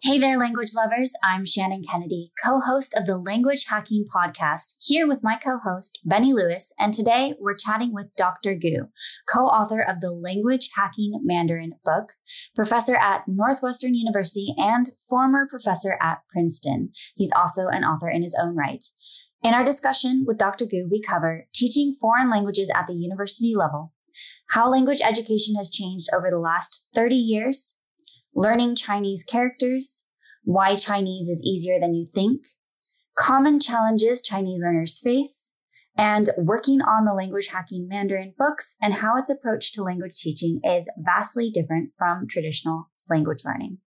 Hey there, language lovers. I'm Shannon Kennedy, co host of the Language Hacking Podcast, here with my co host, Benny Lewis. And today we're chatting with Dr. Gu, co author of the Language Hacking Mandarin book, professor at Northwestern University, and former professor at Princeton. He's also an author in his own right. In our discussion with Dr. Gu, we cover teaching foreign languages at the university level, how language education has changed over the last 30 years learning Chinese characters, why Chinese is easier than you think, common challenges Chinese learners face, and working on the language hacking Mandarin books and how its approach to language teaching is vastly different from traditional language learning.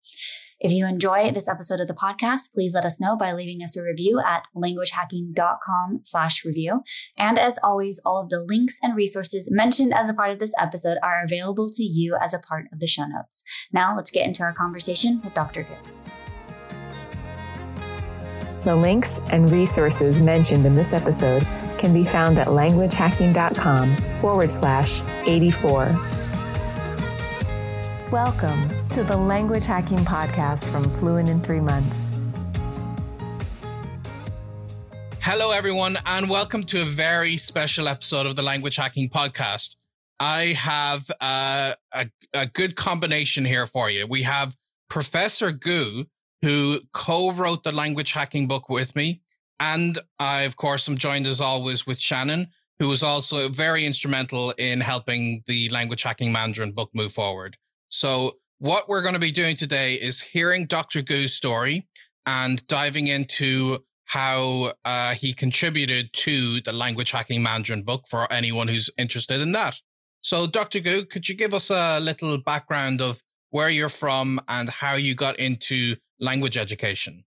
If you enjoy this episode of the podcast, please let us know by leaving us a review at languagehacking.com slash review. And as always, all of the links and resources mentioned as a part of this episode are available to you as a part of the show notes. Now let's get into our conversation with Dr. Gu. The links and resources mentioned in this episode can be found at languagehacking.com forward slash 84. Welcome to the Language Hacking Podcast from Fluent in Three Months. Hello, everyone, and welcome to a very special episode of the Language Hacking Podcast. I have uh, a, a good combination here for you. We have Professor Gu, who co wrote the language hacking book with me. And I, of course, am joined as always with Shannon, who was also very instrumental in helping the language hacking Mandarin book move forward. So, what we're going to be doing today is hearing Dr. Gu's story and diving into how uh, he contributed to the language hacking Mandarin book for anyone who's interested in that. So, Dr. Gu, could you give us a little background of where you're from and how you got into language education?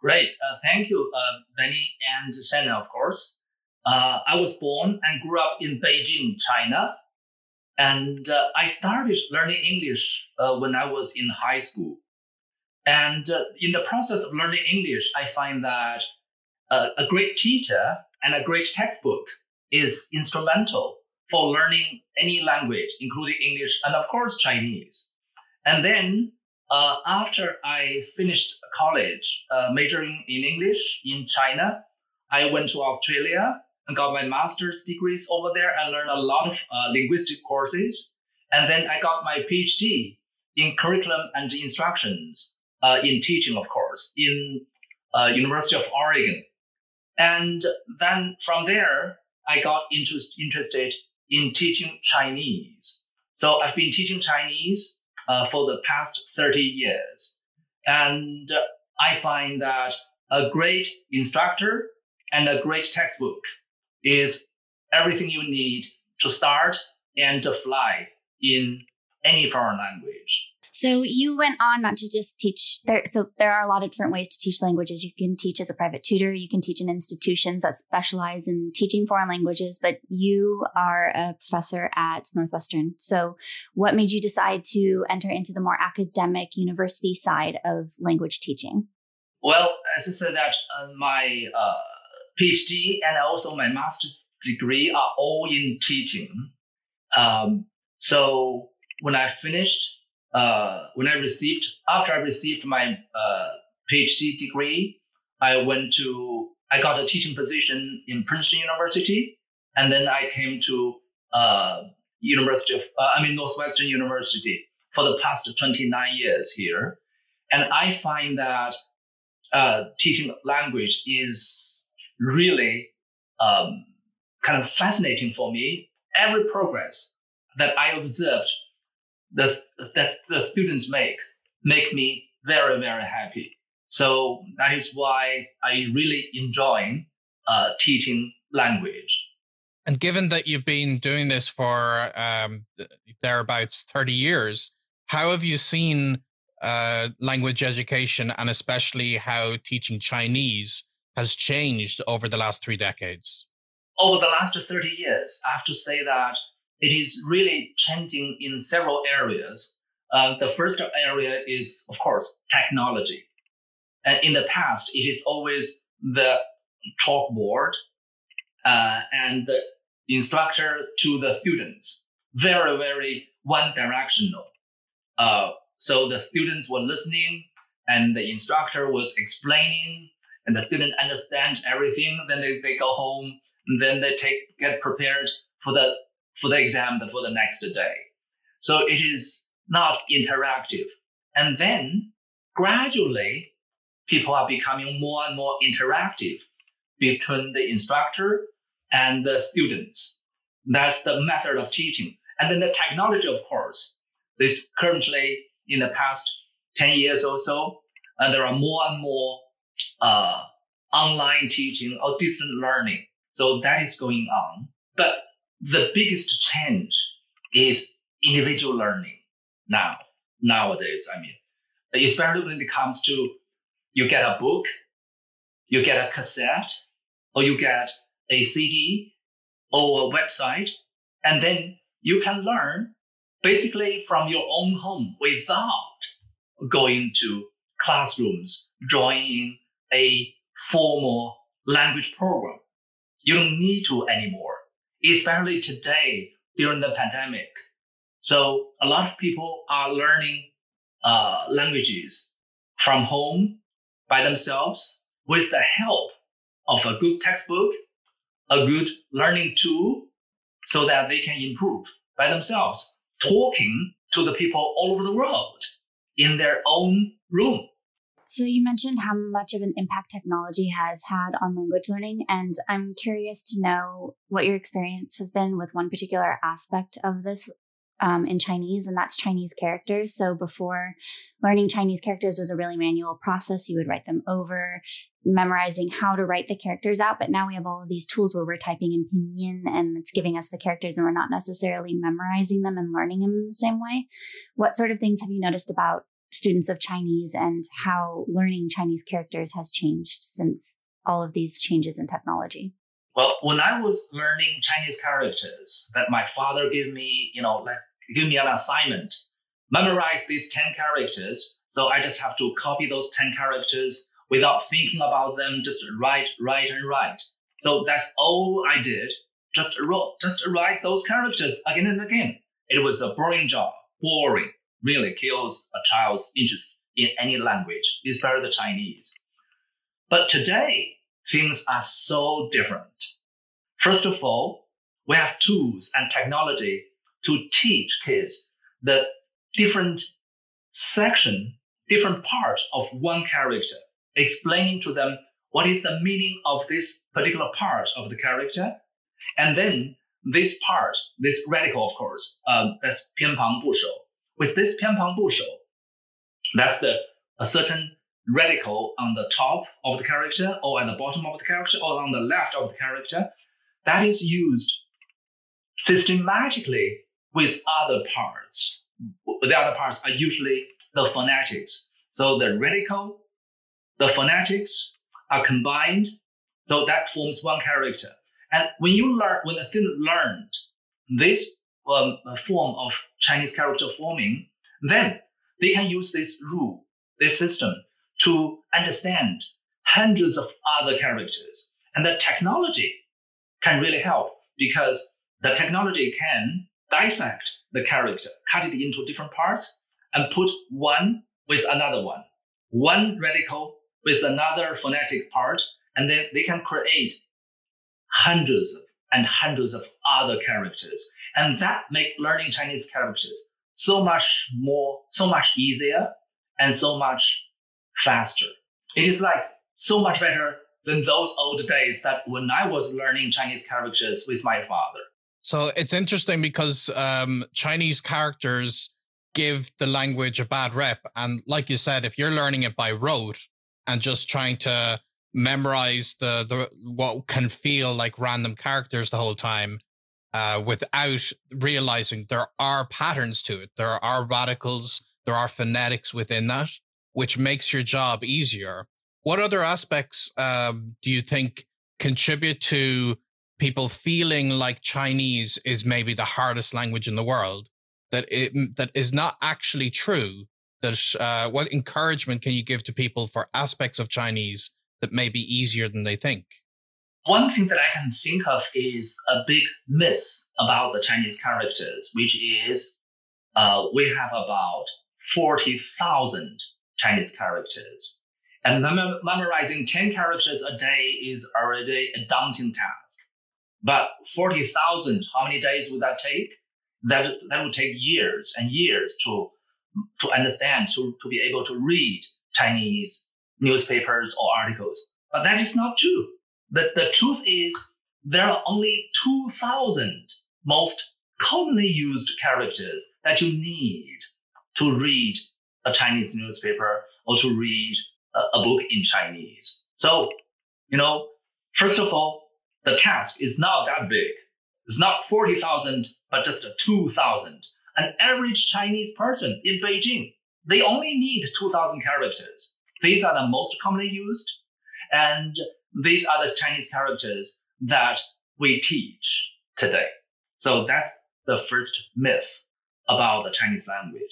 Great. Uh, thank you, uh, Benny and Shannon, of course. Uh, I was born and grew up in Beijing, China. And uh, I started learning English uh, when I was in high school. And uh, in the process of learning English, I find that uh, a great teacher and a great textbook is instrumental for learning any language, including English and, of course, Chinese. And then uh, after I finished college, uh, majoring in English in China, I went to Australia and got my master's degrees over there and learned a lot of uh, linguistic courses. And then I got my PhD in curriculum and instructions uh, in teaching, of course, in uh, University of Oregon. And then from there, I got interest, interested in teaching Chinese. So I've been teaching Chinese uh, for the past 30 years. And I find that a great instructor and a great textbook is everything you need to start and to fly in any foreign language. So you went on not to just teach there. So there are a lot of different ways to teach languages. You can teach as a private tutor. You can teach in institutions that specialize in teaching foreign languages, but you are a professor at Northwestern. So what made you decide to enter into the more academic university side of language teaching? Well, as I said that uh, my uh, PhD and also my master's degree are all in teaching. Um, so when I finished, uh, when I received, after I received my uh, PhD degree, I went to, I got a teaching position in Princeton University, and then I came to uh, University of, uh, I mean Northwestern University for the past 29 years here, and I find that uh, teaching language is really um, kind of fascinating for me. Every progress that I observed the, that the students make make me very very happy. So that is why I really enjoy uh, teaching language. And given that you've been doing this for um, thereabouts 30 years, how have you seen uh, language education and especially how teaching Chinese has changed over the last three decades? Over the last 30 years, I have to say that it is really changing in several areas. Uh, the first area is, of course, technology. And in the past, it is always the chalkboard uh, and the instructor to the students. Very, very one directional. Uh, so the students were listening and the instructor was explaining, and the student understands everything. Then they, they go home, and then they take get prepared for the for the exam for the next day. So it is not interactive. And then gradually, people are becoming more and more interactive between the instructor and the students. That's the method of teaching. And then the technology, of course, is currently in the past 10 years or so, and there are more and more uh, online teaching or distant learning. So that is going on. But the biggest change is individual learning now, nowadays. I mean, especially when it comes to you get a book, you get a cassette, or you get a CD or a website, and then you can learn basically from your own home without going to classrooms, joining a formal language program. You don't need to anymore, especially today during the pandemic. So a lot of people are learning uh, languages from home by themselves with the help of a good textbook, a good learning tool, so that they can improve by themselves, talking to the people all over the world in their own room. So, you mentioned how much of an impact technology has had on language learning, and I'm curious to know what your experience has been with one particular aspect of this um, in Chinese, and that's Chinese characters. So before learning Chinese characters was a really manual process. You would write them over, memorizing how to write the characters out. But now we have all of these tools where we're typing in pinyin and it's giving us the characters, and we're not necessarily memorizing them and learning them in the same way. What sort of things have you noticed about students of Chinese and how learning Chinese characters has changed since all of these changes in technology? Well, when I was learning Chinese characters, that my father gave me, you know, like give me an assignment, memorize these 10 characters. So I just have to copy those 10 characters without thinking about them, just write, write, and write. So that's all I did. Just wrote, just write those characters again and again. It was a boring job, boring, really kills a child's interest in any language, especially the Chinese. But today, things are so different. First of all, we have tools and technology to teach kids the different section, different parts of one character, explaining to them what is the meaning of this particular part of the character. And then this part, this radical, of course, um, that's 偏旁部首. with this Pianpang Bushou, that's the a certain radical on the top of the character or at the bottom of the character or on the left of the character that is used systematically with other parts. The other parts are usually the phonetics. So the radical, the phonetics are combined. So that forms one character. And when you learn, when a student learned this um, form of Chinese character forming, then they can use this rule, this system to understand hundreds of other characters. And the technology can really help because the technology can dissect the character, cut it into different parts, and put one with another one, one radical with another phonetic part, and then they can create hundreds and hundreds of other characters. And that make learning Chinese characters so much more, so much easier, and so much faster. It is like so much better than those old days that when I was learning Chinese characters with my father. So it's interesting because um, Chinese characters give the language a bad rep. And like you said, if you're learning it by rote and just trying to memorize the, the what can feel like random characters the whole time, uh, without realizing there are patterns to it, there are radicals, there are phonetics within that which makes your job easier. What other aspects um, do you think contribute to people feeling like Chinese is maybe the hardest language in the world? That it that is not actually true. That uh, what encouragement can you give to people for aspects of Chinese that may be easier than they think? One thing that I can think of is a big myth about the Chinese characters, which is uh, we have about 40,000 Chinese characters. And mem- memorizing 10 characters a day is already a daunting task. But 40,000, how many days would that take? That, that would take years and years to, to understand, to, to be able to read Chinese newspapers or articles. But that is not true. But the truth is, there are only 2,000 most commonly used characters that you need to read a Chinese newspaper or to read a, a book in Chinese. So, you know, first of all, the task is not that big. It's not 40,000, but just 2,000. An average Chinese person in Beijing, they only need 2,000 characters. These are the most commonly used, and these are the Chinese characters that we teach today. So that's the first myth about the Chinese language.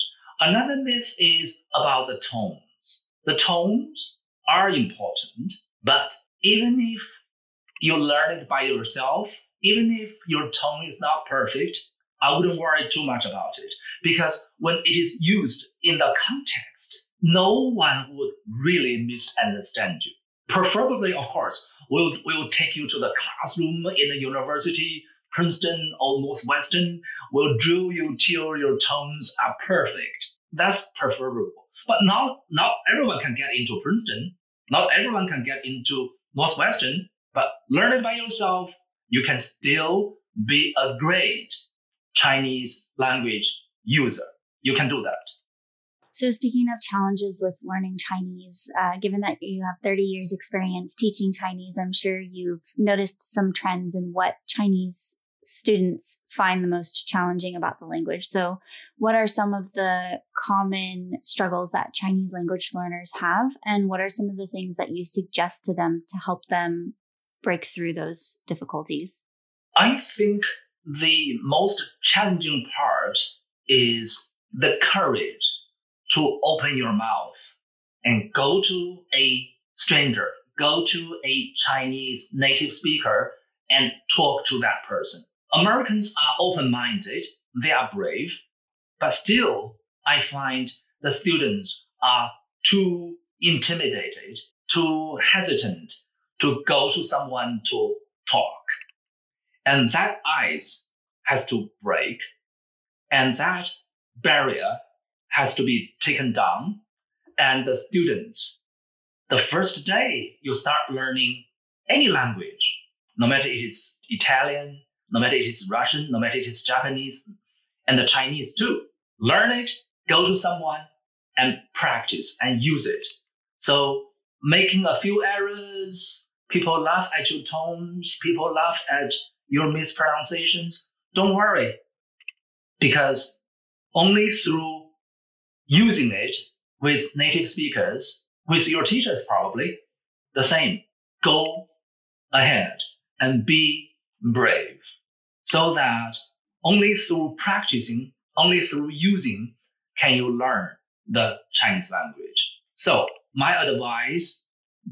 Another myth is about the tones. The tones are important, but even if you learn it by yourself, even if your tone is not perfect, I wouldn't worry too much about it because when it is used in the context, no one would really misunderstand you. Preferably, of course, we'll, we'll take you to the classroom in the university, Princeton or Northwestern. We'll drill you till your tones are perfect. That's preferable. But not, not everyone can get into Princeton. Not everyone can get into Northwestern. But learn it by yourself. You can still be a great Chinese language user. You can do that. So, speaking of challenges with learning Chinese, uh, given that you have 30 years' experience teaching Chinese, I'm sure you've noticed some trends in what Chinese students find the most challenging about the language. So, what are some of the common struggles that Chinese language learners have? And what are some of the things that you suggest to them to help them break through those difficulties? I think the most challenging part is the courage to open your mouth and go to a stranger, go to a Chinese native speaker and talk to that person. Americans are open minded, they are brave, but still, I find the students are too intimidated, too hesitant to go to someone to talk. And that ice has to break, and that barrier has to be taken down. And the students, the first day you start learning any language, no matter it is Italian, no matter it is Russian, no matter it is Japanese, and the Chinese too, learn it, go to someone, and practice and use it. So making a few errors, people laugh at your tones, people laugh at your mispronunciations. Don't worry, because only through using it with native speakers, with your teachers probably, the same. Go ahead and be brave so that only through practicing, only through using can you learn the Chinese language. So my advice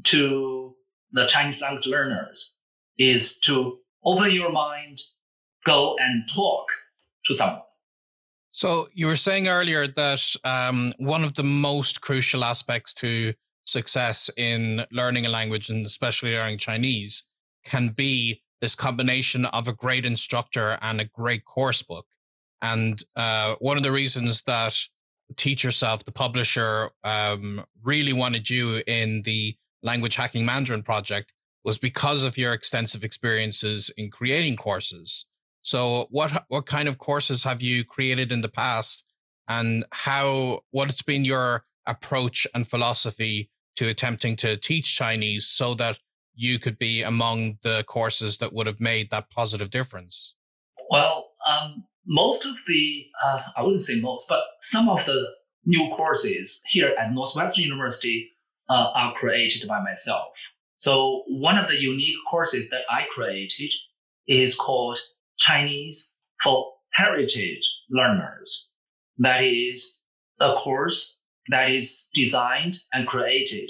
to the Chinese language learners is to open your mind, go and talk to someone. So you were saying earlier that um, one of the most crucial aspects to success in learning a language and especially learning Chinese can be this combination of a great instructor and a great course book. And uh, one of the reasons that Teach Yourself, the publisher, um, really wanted you in the language hacking Mandarin project was because of your extensive experiences in creating courses. So what what kind of courses have you created in the past and how what's been your approach and philosophy to attempting to teach Chinese so that you could be among the courses that would have made that positive difference? Well, um, most of the, uh, I wouldn't say most, but some of the new courses here at Northwestern University uh, are created by myself. So one of the unique courses that I created is called Chinese for heritage learners. That is a course that is designed and created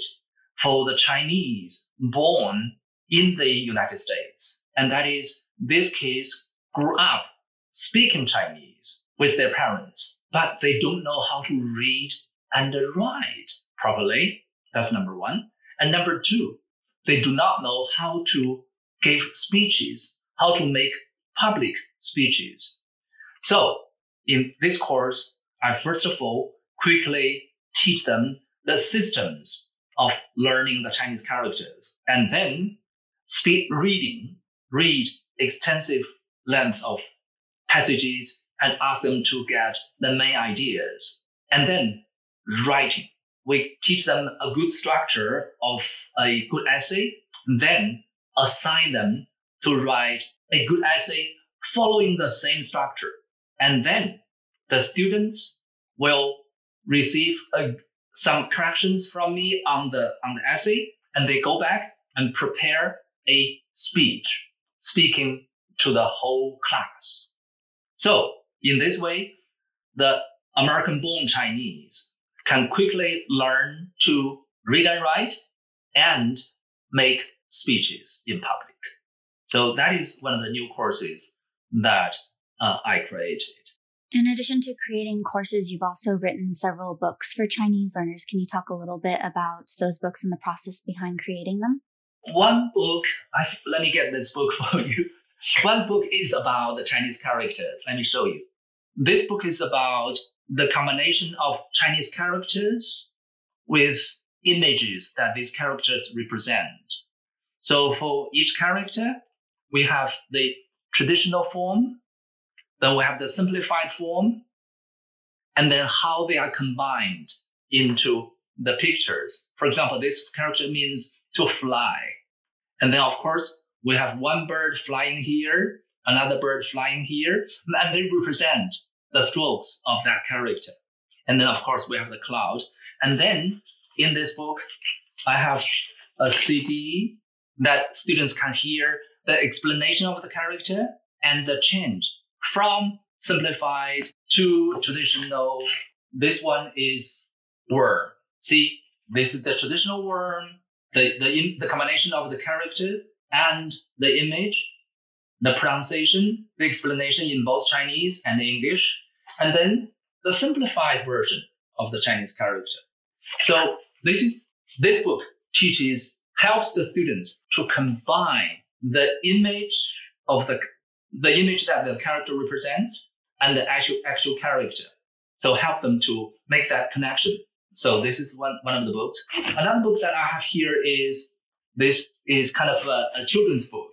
for the Chinese born in the United States. And that is, these kids grew up speaking Chinese with their parents, but they don't know how to read and write properly. That's number one. And number two, they do not know how to give speeches, how to make public speeches. So in this course, I first of all quickly teach them the systems of learning the Chinese characters and then speed reading, read extensive length of passages and ask them to get the main ideas. And then writing. We teach them a good structure of a good essay, then assign them to write a good essay following the same structure. And then the students will receive a, some corrections from me on the on the essay, and they go back and prepare a speech speaking to the whole class. So in this way, the American-born Chinese can quickly learn to read and write and make speeches in public. So that is one of the new courses that uh, I created. In addition to creating courses, you've also written several books for Chinese learners. Can you talk a little bit about those books and the process behind creating them? One book, I, let me get this book for you. One book is about the Chinese characters. Let me show you. This book is about the combination of Chinese characters with images that these characters represent. So for each character, we have the traditional form, then we have the simplified form, and then how they are combined into the pictures. For example, this character means to fly. And then, of course, we have one bird flying here, another bird flying here, and they represent the strokes of that character. And then, of course, we have the cloud. And then in this book, I have a CD that students can hear the explanation of the character and the change from simplified to traditional. This one is worm. See, this is the traditional worm, the, the, the combination of the character and the image, the pronunciation, the explanation in both Chinese and English, and then the simplified version of the Chinese character. So this is this book teaches helps the students to combine the image of the the image that the character represents and the actual actual character. So help them to make that connection. So this is one, one of the books. Another book that I have here is this is kind of a, a children's book.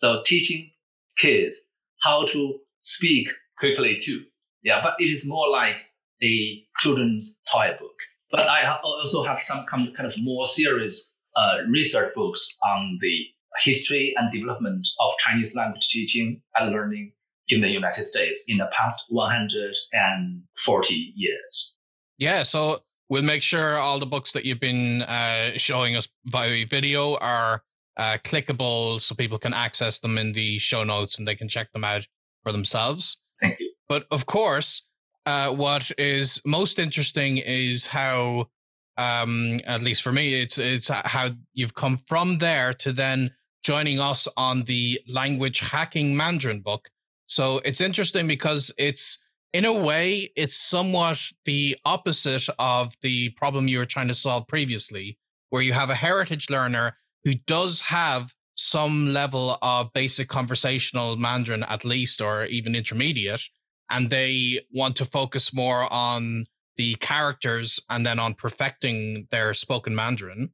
So teaching kids how to speak quickly too. Yeah, but it is more like a children's toy book. But I also have some kind of more serious uh, research books on the history and development of Chinese language teaching and learning in the United States in the past 140 years. Yeah, so we'll make sure all the books that you've been uh, showing us via video are uh, clickable so people can access them in the show notes and they can check them out for themselves. Thank you. But of course, uh, what is most interesting is how, um, at least for me, it's it's how you've come from there to then joining us on the language hacking Mandarin book. So it's interesting because it's in a way, it's somewhat the opposite of the problem you were trying to solve previously, where you have a heritage learner who does have some level of basic conversational Mandarin, at least, or even intermediate, and they want to focus more on the characters and then on perfecting their spoken Mandarin.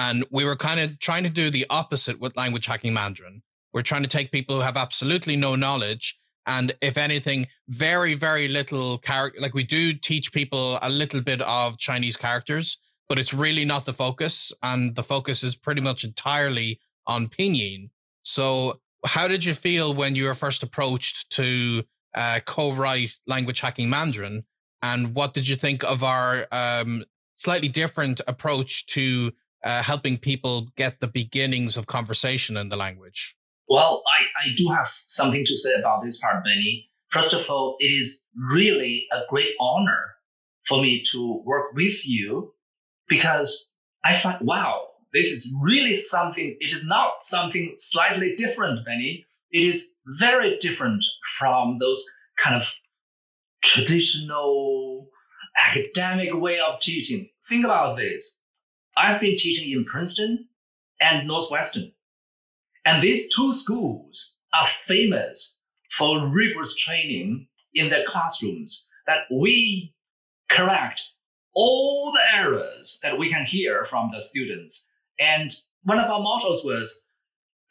And we were kind of trying to do the opposite with language hacking Mandarin. We're trying to take people who have absolutely no knowledge and if anything, very, very little character. Like we do teach people a little bit of Chinese characters, but it's really not the focus. And the focus is pretty much entirely on pinyin. So how did you feel when you were first approached to uh, co-write language hacking Mandarin? And what did you think of our um, slightly different approach to uh, helping people get the beginnings of conversation in the language? Well, I, I do have something to say about this part, Benny. First of all, it is really a great honor for me to work with you because I find, wow, this is really something, it is not something slightly different, Benny. It is very different from those kind of traditional academic way of teaching. think about this. I've been teaching in Princeton and Northwestern. And these two schools are famous for rigorous training in their classrooms that we correct all the errors that we can hear from the students. And one of our mottos was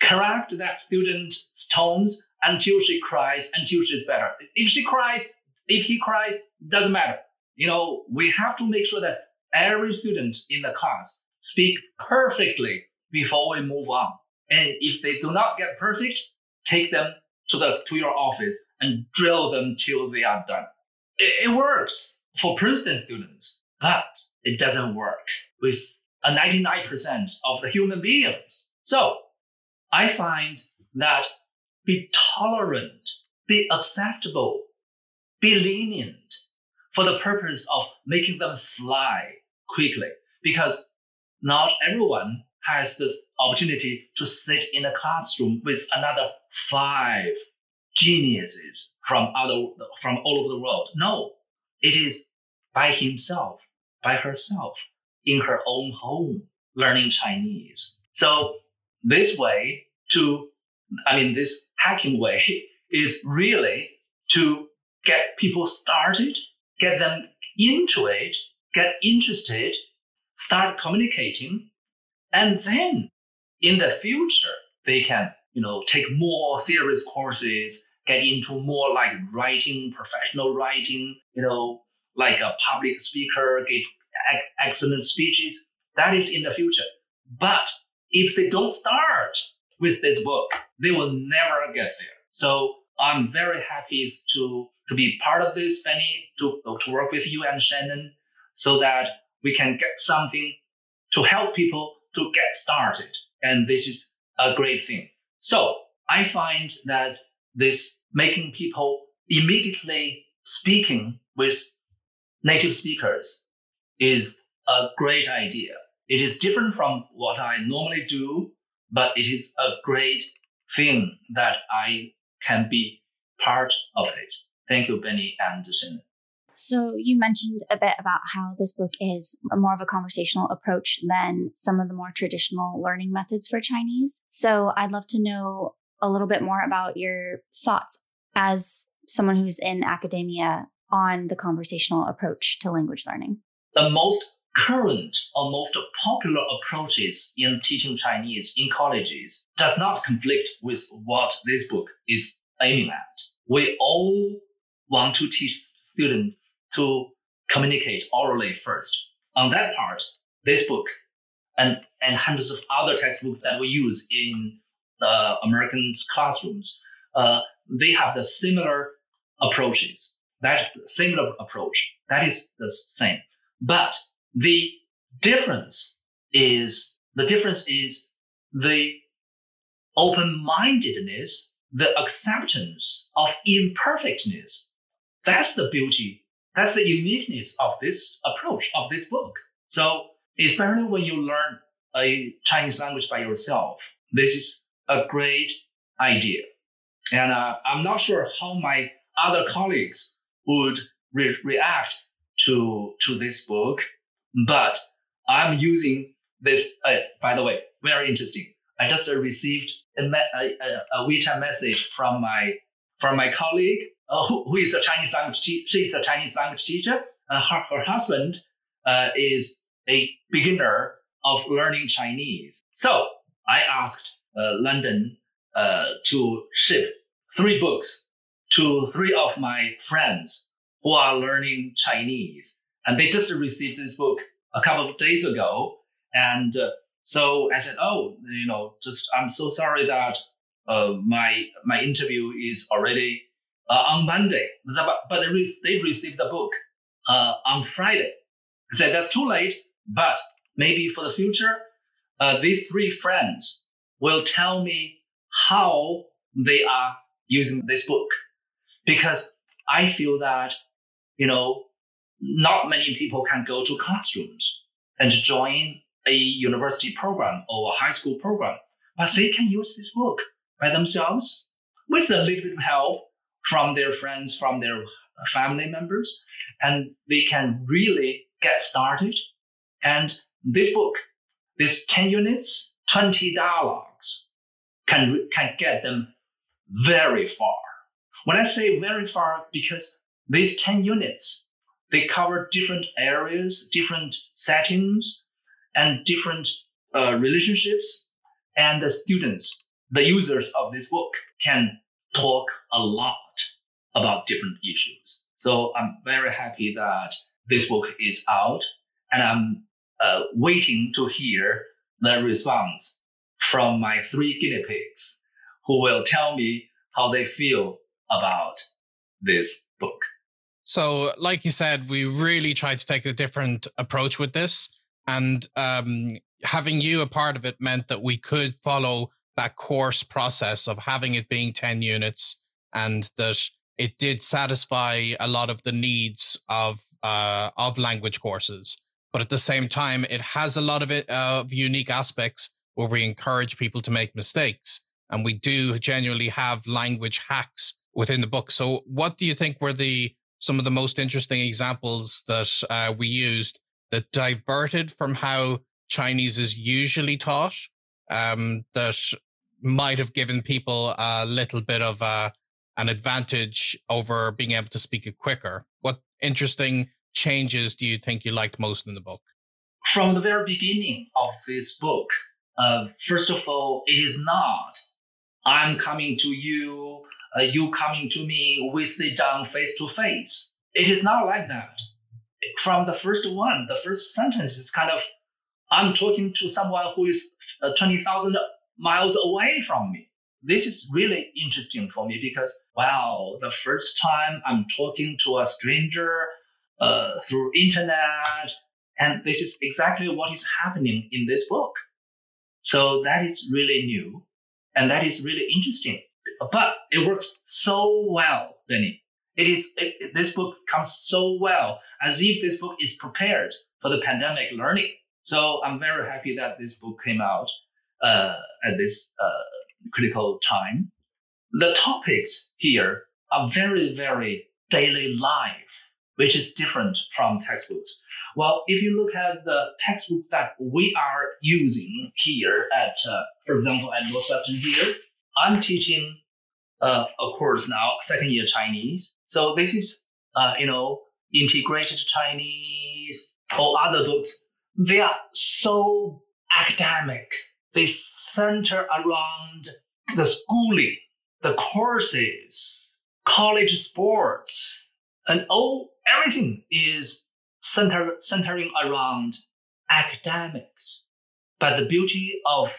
correct that student's tones until she cries, until she's better. If she cries, if he cries, doesn't matter. You know, we have to make sure that every student in the class speak perfectly before we move on. And if they do not get perfect, take them to the to your office and drill them till they are done. It, it works for Princeton students, but it doesn't work with a 99% of the human beings. So I find that be tolerant, be acceptable, be lenient for the purpose of making them fly quickly because not everyone has the opportunity to sit in a classroom with another five geniuses from other from all over the world. No, it is by himself, by herself, in her own home, learning Chinese. So this way to, I mean, this hacking way is really to get people started, get them into it, get interested, start communicating, and then in the future, they can, you know, take more serious courses, get into more like writing, professional writing, you know, like a public speaker, give excellent speeches. That is in the future. But if they don't start with this book, they will never get there. So I'm very happy to, to be part of this, Benny, to, to work with you and Shannon so that we can get something to help people to get started. And this is a great thing. So I find that this making people immediately speaking with native speakers is a great idea. It is different from what I normally do, but it is a great thing that I can be part of it. Thank you, Benny and Shannon. So you mentioned a bit about how this book is more of a conversational approach than some of the more traditional learning methods for Chinese. So I'd love to know a little bit more about your thoughts as someone who's in academia on the conversational approach to language learning. The most current or most popular approaches in teaching Chinese in colleges does not conflict with what this book is aiming at. We all want to teach students to communicate orally first. On that part, this book and, and hundreds of other textbooks that we use in uh, Americans' classrooms, uh, they have the similar approaches. That similar approach, that is the same. But the difference is the difference is the open-mindedness, the acceptance of imperfectness. That's the beauty that's the uniqueness of this approach, of this book. So, especially when you learn a Chinese language by yourself, this is a great idea. And uh, I'm not sure how my other colleagues would re- react to, to this book, but I'm using this. Uh, by the way, very interesting. I just received a, me- a, a, WeChat message from my from my colleague uh, who, who is a Chinese language teacher. She's a Chinese language teacher, and her, her husband uh, is a beginner of learning Chinese. So I asked uh, London uh, to ship three books to three of my friends who are learning Chinese, and they just received this book a couple of days ago. And uh, so I said, "Oh, you know, just I'm so sorry that uh, my my interview is already uh, on Monday, but they received the book uh, on Friday. I said that's too late, but maybe for the future, uh, these three friends will tell me how they are using this book, because I feel that you know not many people can go to classrooms and join a university program or a high school program, but they can use this book by themselves with a little bit of help from their friends, from their family members, and they can really get started And this book, this 10 units, 20 dialogues, can, can get them very far. When I say very far, because these 10 units, they cover different areas, different settings, and different uh, relationships. And the students, the users of this book, can talk a lot about different issues. So I'm very happy that this book is out, and I'm uh, waiting to hear the response from my three guinea pigs who will tell me how they feel about this book. So, like you said, we really tried to take a different approach with this. And um, having you a part of it meant that we could follow that course process of having it being 10 units and that it did satisfy a lot of the needs of uh, of language courses. But at the same time, it has a lot of it uh, of unique aspects where we encourage people to make mistakes, and we do genuinely have language hacks within the book. So, what do you think were the some of the most interesting examples that uh, we used that diverted from how Chinese is usually taught? Um, that might have given people a little bit of a an advantage over being able to speak it quicker. What interesting changes do you think you liked most in the book? From the very beginning of this book, uh, first of all, it is not I'm coming to you, uh, you coming to me, we sit down face to face. It is not like that. From the first one, the first sentence is kind of I'm talking to someone who is uh, 20,000 miles away from me this is really interesting for me because wow the first time i'm talking to a stranger uh, through internet and this is exactly what is happening in this book. So that is really new and that is really interesting but it works so well benny. It is it, this book comes so well as if this book is prepared for the pandemic learning. So i'm very happy that this book came out uh, at this uh, critical time. The topics here are very, very daily life, which is different from textbooks. Well, if you look at the textbook that we are using here at, uh, for example, at Northwestern here, I'm teaching uh, a course now, second year Chinese. So this is, uh, you know, integrated Chinese or other books. They are so academic. They center around the schooling, the courses, college sports, and all everything is center, centering around academics. But the beauty of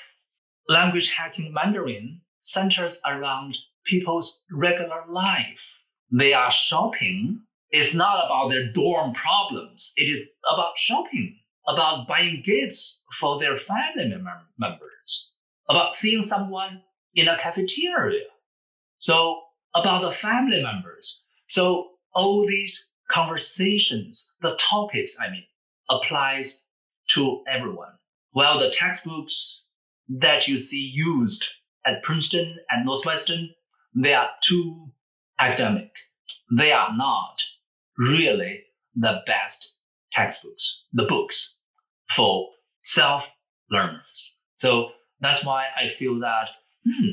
language hacking Mandarin centers around people's regular life. They are shopping. It's not about their dorm problems. It is about shopping, about buying gifts for their family mem- members about seeing someone in a cafeteria. So about the family members. So all these conversations, the topics, I mean, applies to everyone. While the textbooks that you see used at Princeton and Northwestern, they are too academic. They are not really the best textbooks, the books for self learners. So that's why I feel that hmm,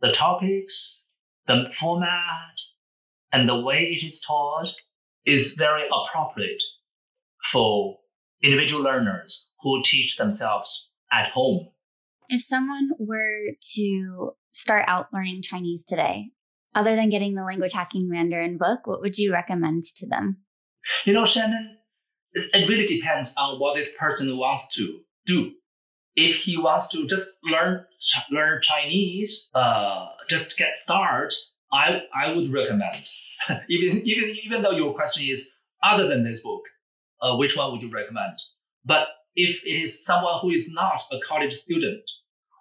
the topics, the format, and the way it is taught is very appropriate for individual learners who teach themselves at home. If someone were to start out learning Chinese today, other than getting the language hacking Mandarin book, what would you recommend to them? You know, Shannon, it really depends on what this person wants to do if he wants to just learn learn Chinese, uh, just get started, I I would recommend. even even even though your question is other than this book, uh, which one would you recommend? But if it is someone who is not a college student,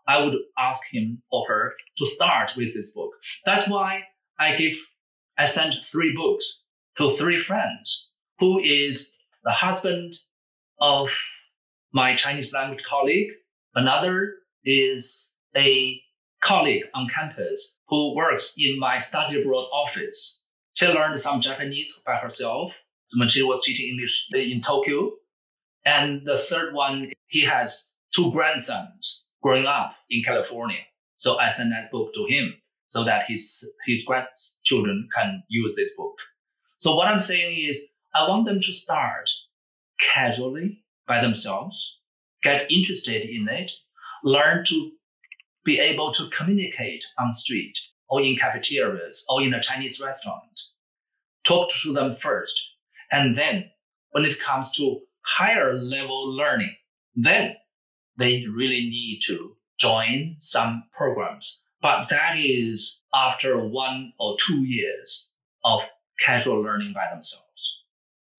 I would ask him or her to start with this book. That's why I give I sent three books to three friends who is the husband of my Chinese language colleague Another is a colleague on campus who works in my study abroad office. She learned some Japanese by herself when she was teaching English in Tokyo. And the third one, he has two grandsons growing up in California. So I sent that book to him so that his his grandchildren can use this book. So what I'm saying is I want them to start casually by themselves, get interested in it, learn to be able to communicate on street or in cafeterias or in a Chinese restaurant. Talk to them first. And then when it comes to higher level learning, then they really need to join some programs. But that is after one or two years of casual learning by themselves.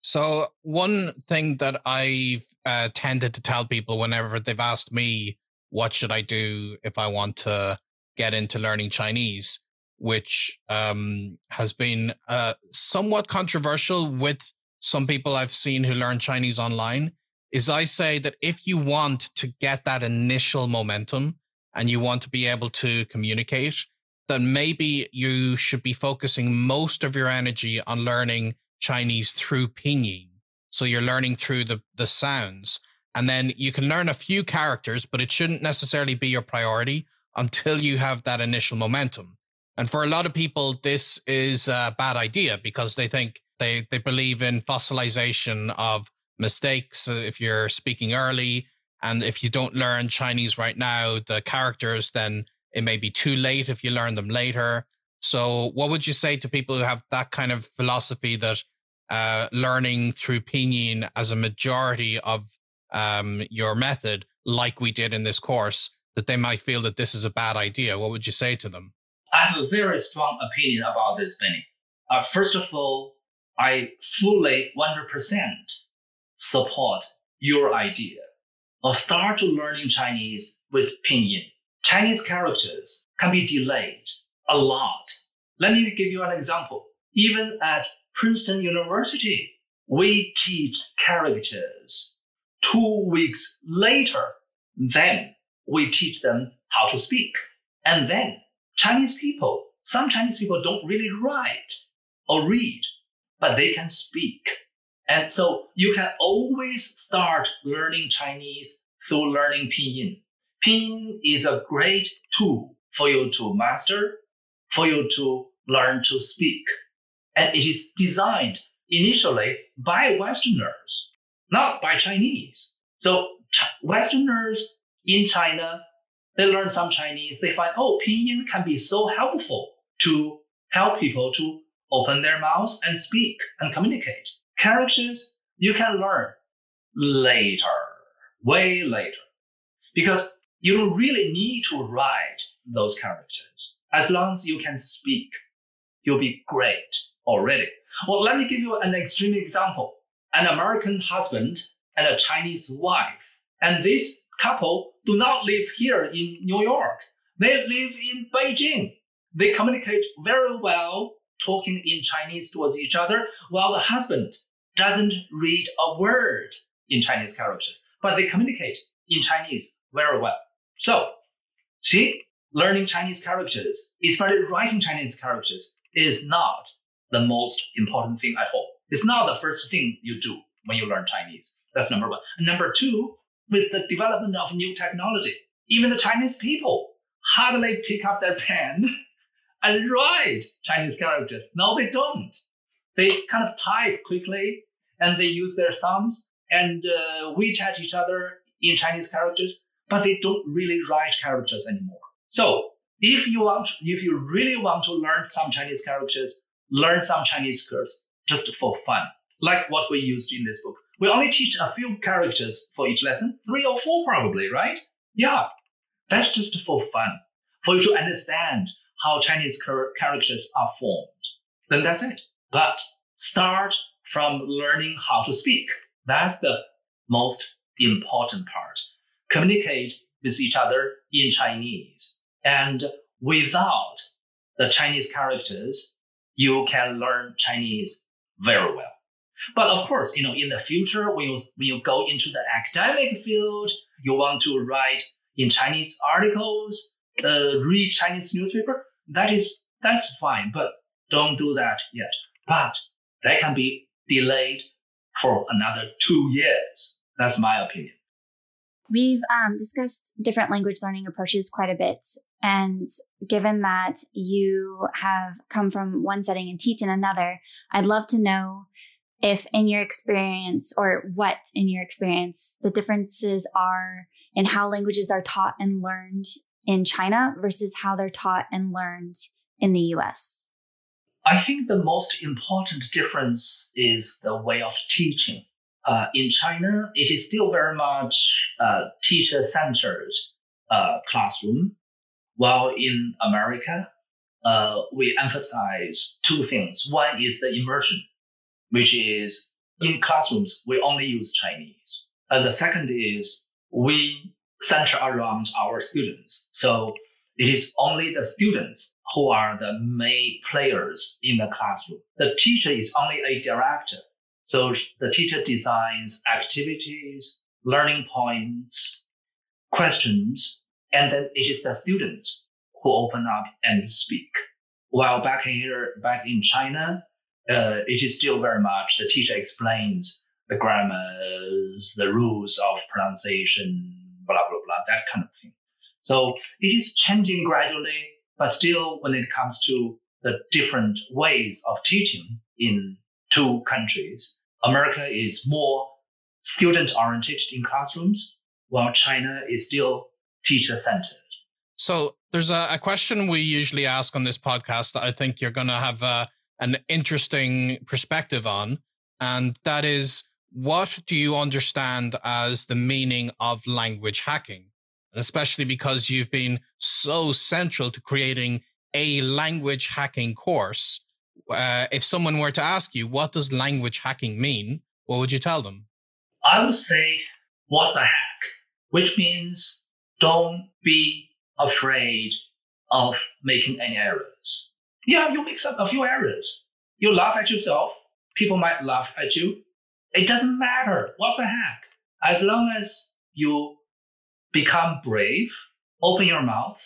So, one thing that I've uh, tended to tell people whenever they've asked me, what should I do if I want to get into learning Chinese, which um, has been uh, somewhat controversial with some people I've seen who learn Chinese online, is I say that if you want to get that initial momentum and you want to be able to communicate, then maybe you should be focusing most of your energy on learning Chinese through pinyin. So you're learning through the, the sounds and then you can learn a few characters, but it shouldn't necessarily be your priority until you have that initial momentum. And for a lot of people, this is a bad idea because they think they, they believe in fossilization of mistakes uh, if you're speaking early. And if you don't learn Chinese right now, the characters, then it may be too late if you learn them later. So, what would you say to people who have that kind of philosophy that uh, learning through pinyin as a majority of um, your method, like we did in this course, that they might feel that this is a bad idea? What would you say to them? I have a very strong opinion about this, Benny. Uh, first of all, I fully 100% support your idea or start learning Chinese with pinyin. Chinese characters can be delayed a lot. Let me give you an example. Even at Princeton University, we teach characters two weeks later. Then we teach them how to speak. And then Chinese people, some Chinese people don't really write or read, but they can speak. And so you can always start learning Chinese through learning Pinyin. Pinyin is a great tool for you to master, for you to learn to speak. And it is designed initially by Westerners, not by Chinese. So Westerners in China, they learn some Chinese. They find, oh, Pinyin can be so helpful to help people to open their mouths and speak and communicate. Characters you can learn later, way later, because you don't really need to write those characters. As long as you can speak, you'll be great already. Well, let me give you an extreme example. An American husband and a Chinese wife. And this couple do not live here in New York. They live in Beijing. They communicate very well talking in Chinese towards each other, while the husband doesn't read a word in Chinese characters, but they communicate in Chinese very well. So, see, learning Chinese characters, especially writing Chinese characters, is not the most important thing at all. It's not the first thing you do when you learn Chinese. That's number one. Number two, with the development of new technology, even the Chinese people hardly pick up their pen and write Chinese characters. No, they don't. They kind of type quickly and they use their thumbs and uh, WeChat each other in Chinese characters, but they don't really write characters anymore. So if you want, if you really want to learn some Chinese characters, learn some Chinese words just for fun, like what we used in this book. We only teach a few characters for each lesson, three or four probably, right? Yeah, that's just for fun, for you to understand how Chinese characters are formed. Then that's it. But start from learning how to speak. That's the most important part. Communicate with each other in Chinese. And without the Chinese characters, you can learn Chinese very well. But of course, you know, in the future, when you, when you go into the academic field, you want to write in Chinese articles, uh, read Chinese newspaper, that is, that's fine, but don't do that yet. But that can be delayed for another two years. That's my opinion. We've um, discussed different language learning approaches quite a bit. And given that you have come from one setting and teach in another, I'd love to know if, in your experience, or what in your experience, the differences are in how languages are taught and learned in China versus how they're taught and learned in the US. I think the most important difference is the way of teaching. Uh, in China, it is still very much uh, teacher centered uh, classroom, while in America, uh, we emphasize two things. One is the immersion, which is in classrooms, we only use Chinese. And the second is we center around our students. So it is only the students who are the main players in the classroom. The teacher is only a director. So the teacher designs activities, learning points, questions, and then it is the students who open up and speak. While back here, back in China, uh, it is still very much the teacher explains the grammars, the rules of pronunciation, blah blah blah, that kind of thing. So it is changing gradually, but still, when it comes to the different ways of teaching in two countries, America is more student oriented in classrooms, while China is still teacher centered. So there's a, a, question we usually ask on this podcast that I think you're going to have a, an interesting perspective on, and that is what do you understand as the meaning of language hacking? And especially because you've been so central to creating a language hacking course. Uh, if someone were to ask you, what does language hacking mean? What would you tell them? I would say, what's the hack? Which means don't be afraid of making any errors. Yeah, you make some, a few errors. You laugh at yourself. People might laugh at you. It doesn't matter. What's the hack? As long as you become brave, open your mouth,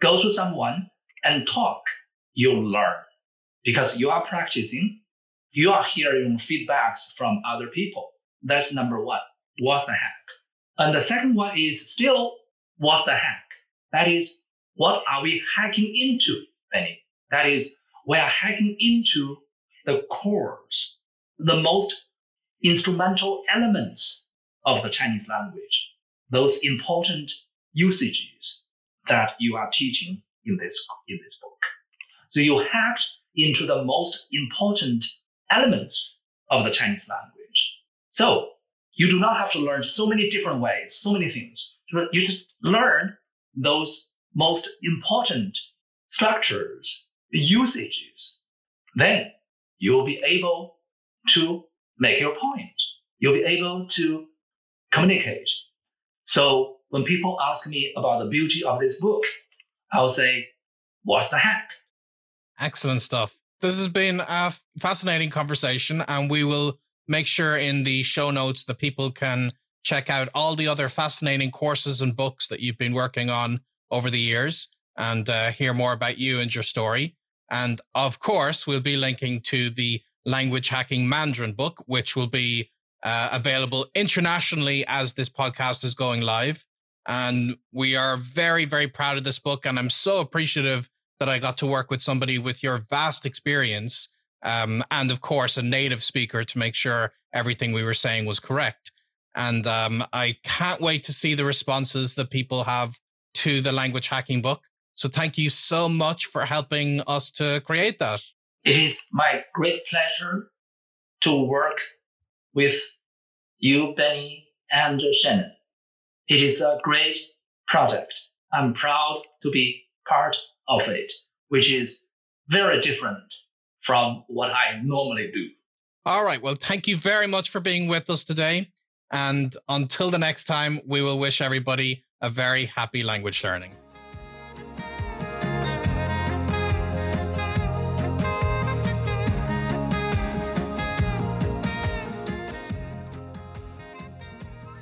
go to someone and talk, you'll learn because you are practicing. You are hearing feedbacks from other people. That's number one. What's the hack? And the second one is still what's the hack? That is, what are we hacking into, Benny? That is, we are hacking into the cores, the most instrumental elements of the Chinese language, those important usages that you are teaching in this, in this book. So you hacked into the most important elements of the Chinese language. So you do not have to learn so many different ways, so many things. You just learn those most important structures, usages. Then you'll be able to make your point. You'll be able to communicate. So when people ask me about the beauty of this book, I'll say, what's the hack? Excellent stuff. This has been a fascinating conversation, and we will make sure in the show notes that people can check out all the other fascinating courses and books that you've been working on over the years and uh, hear more about you and your story. And of course, we'll be linking to the language hacking Mandarin book, which will be uh, available internationally as this podcast is going live. And we are very, very proud of this book. And I'm so appreciative that I got to work with somebody with your vast experience. Um, and of course, a native speaker to make sure everything we were saying was correct. And um, I can't wait to see the responses that people have to the language hacking book. So thank you so much for helping us to create that. It is my great pleasure to work with you, Benny, and Shannon. It is a great product. I'm proud to be part of it, which is very different from what I normally do. All right. Well, thank you very much for being with us today. And until the next time, we will wish everybody a very happy language learning.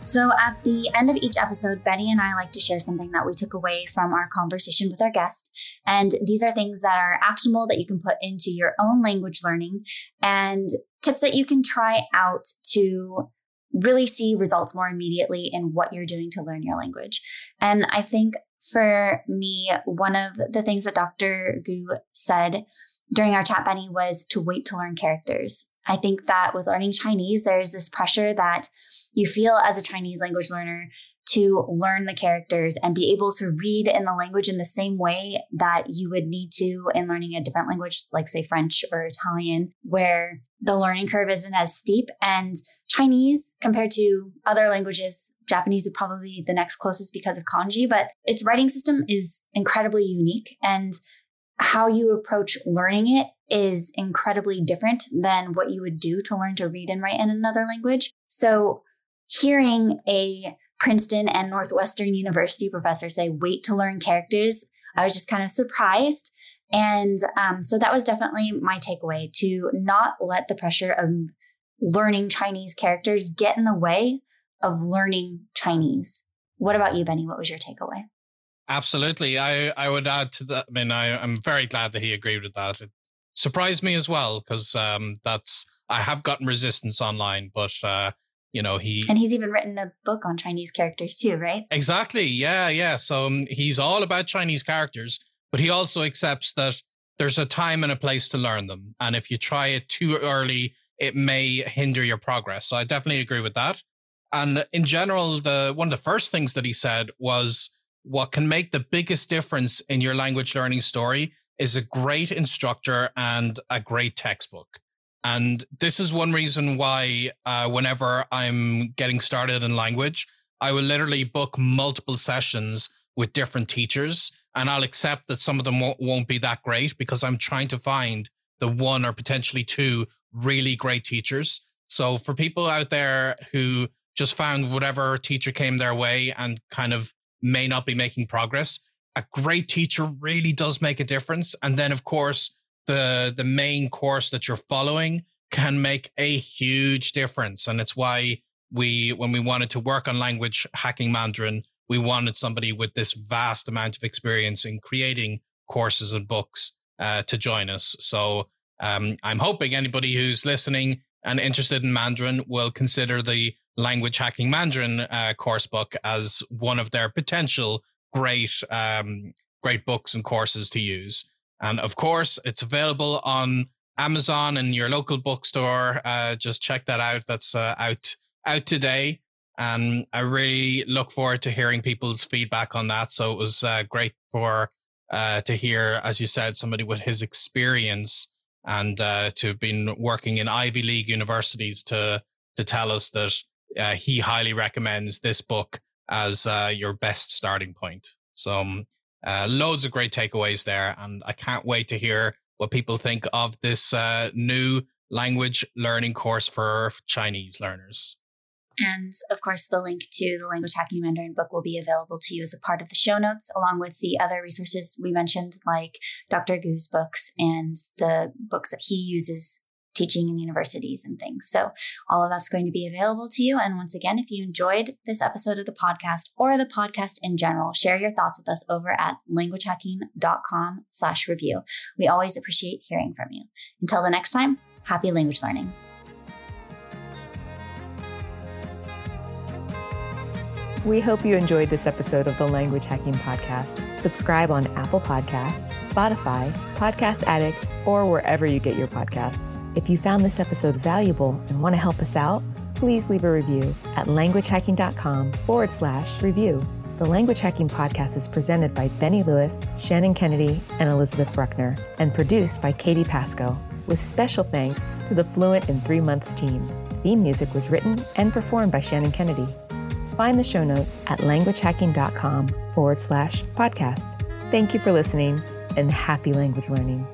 So, at the end of each episode, Benny and I like to share something that we took away from our conversation with our guest. And these are things that are actionable that you can put into your own language learning and tips that you can try out to really see results more immediately in what you're doing to learn your language. And I think for me, one of the things that Dr. Gu said during our chat, Benny, was to wait to learn characters. I think that with learning Chinese, there's this pressure that you feel as a Chinese language learner to learn the characters and be able to read in the language in the same way that you would need to in learning a different language, like say French or Italian, where the learning curve isn't as steep. And Chinese, compared to other languages, Japanese would probably be the next closest because of kanji, but its writing system is incredibly unique. And how you approach learning it is incredibly different than what you would do to learn to read and write in another language. So hearing a Princeton and Northwestern University professor say, wait to learn characters, I was just kind of surprised. And um, so that was definitely my takeaway to not let the pressure of learning Chinese characters get in the way of learning Chinese. What about you, Benny? What was your takeaway? Absolutely. I, I would add to that. I mean, I, I'm very glad that he agreed with that. It surprised me as well because um, that's, I have gotten resistance online, but uh, you know he and he's even written a book on chinese characters too right? Exactly yeah yeah. So um, he's all about chinese characters but he also accepts that there's a time and a place to learn them and if you try it too early it may hinder your progress. So i definitely agree with that. And in general the one of the first things that he said was what can make the biggest difference in your language learning story is a great instructor and a great textbook and this is one reason why, uh, whenever I'm getting started in language, I will literally book multiple sessions with different teachers. And I'll accept that some of them won't be that great because I'm trying to find the one or potentially two really great teachers. So for people out there who just found whatever teacher came their way and kind of may not be making progress, a great teacher really does make a difference. And then, of course, the the main course that you're following can make a huge difference. And it's why we when we wanted to work on language hacking mandarin we wanted somebody with this vast amount of experience in creating courses and books uh, to join us. So um, i'm hoping anybody who's listening and interested in mandarin will consider the language hacking mandarin uh, course book as one of their potential great um, great books and courses to use and of course, it's available on Amazon and your local bookstore. Uh, just check that out. That's uh, out out today. And I really look forward to hearing people's feedback on that. So it was uh, great for uh, to hear, as you said, somebody with his experience and uh, to have been working in Ivy League universities to to tell us that uh, he highly recommends this book as your best starting point. So um, uh, loads of great takeaways there, and I can't wait to hear what people think of this uh, new language learning course for Chinese learners. And of course, the link to the Language Hacking Mandarin book will be available to you as a part of the show notes, along with the other resources we mentioned, like Dr. Gu's books and the books that he uses teaching in universities and things. So all of that's going to be available to you. And once again, if you enjoyed this episode of the podcast or the podcast in general, share your thoughts with us over at languagehacking.com slash review. We always appreciate hearing from you. Until the next time, happy language learning. We hope you enjoyed this episode of the Language Hacking Podcast. Subscribe on Apple Podcasts, Spotify, Podcast Addict, or wherever you get your podcasts. If you found this episode valuable and want to help us out, please leave a review at languagehacking.com forward slash review. The Language Hacking Podcast is presented by Benny Lewis, Shannon Kennedy, and Elizabeth Bruckner, and produced by Katie Pasco, with special thanks to the Fluent in Three Months team. Theme music was written and performed by Shannon Kennedy. Find the show notes at languagehacking.com forward slash podcast. Thank you for listening and happy language learning.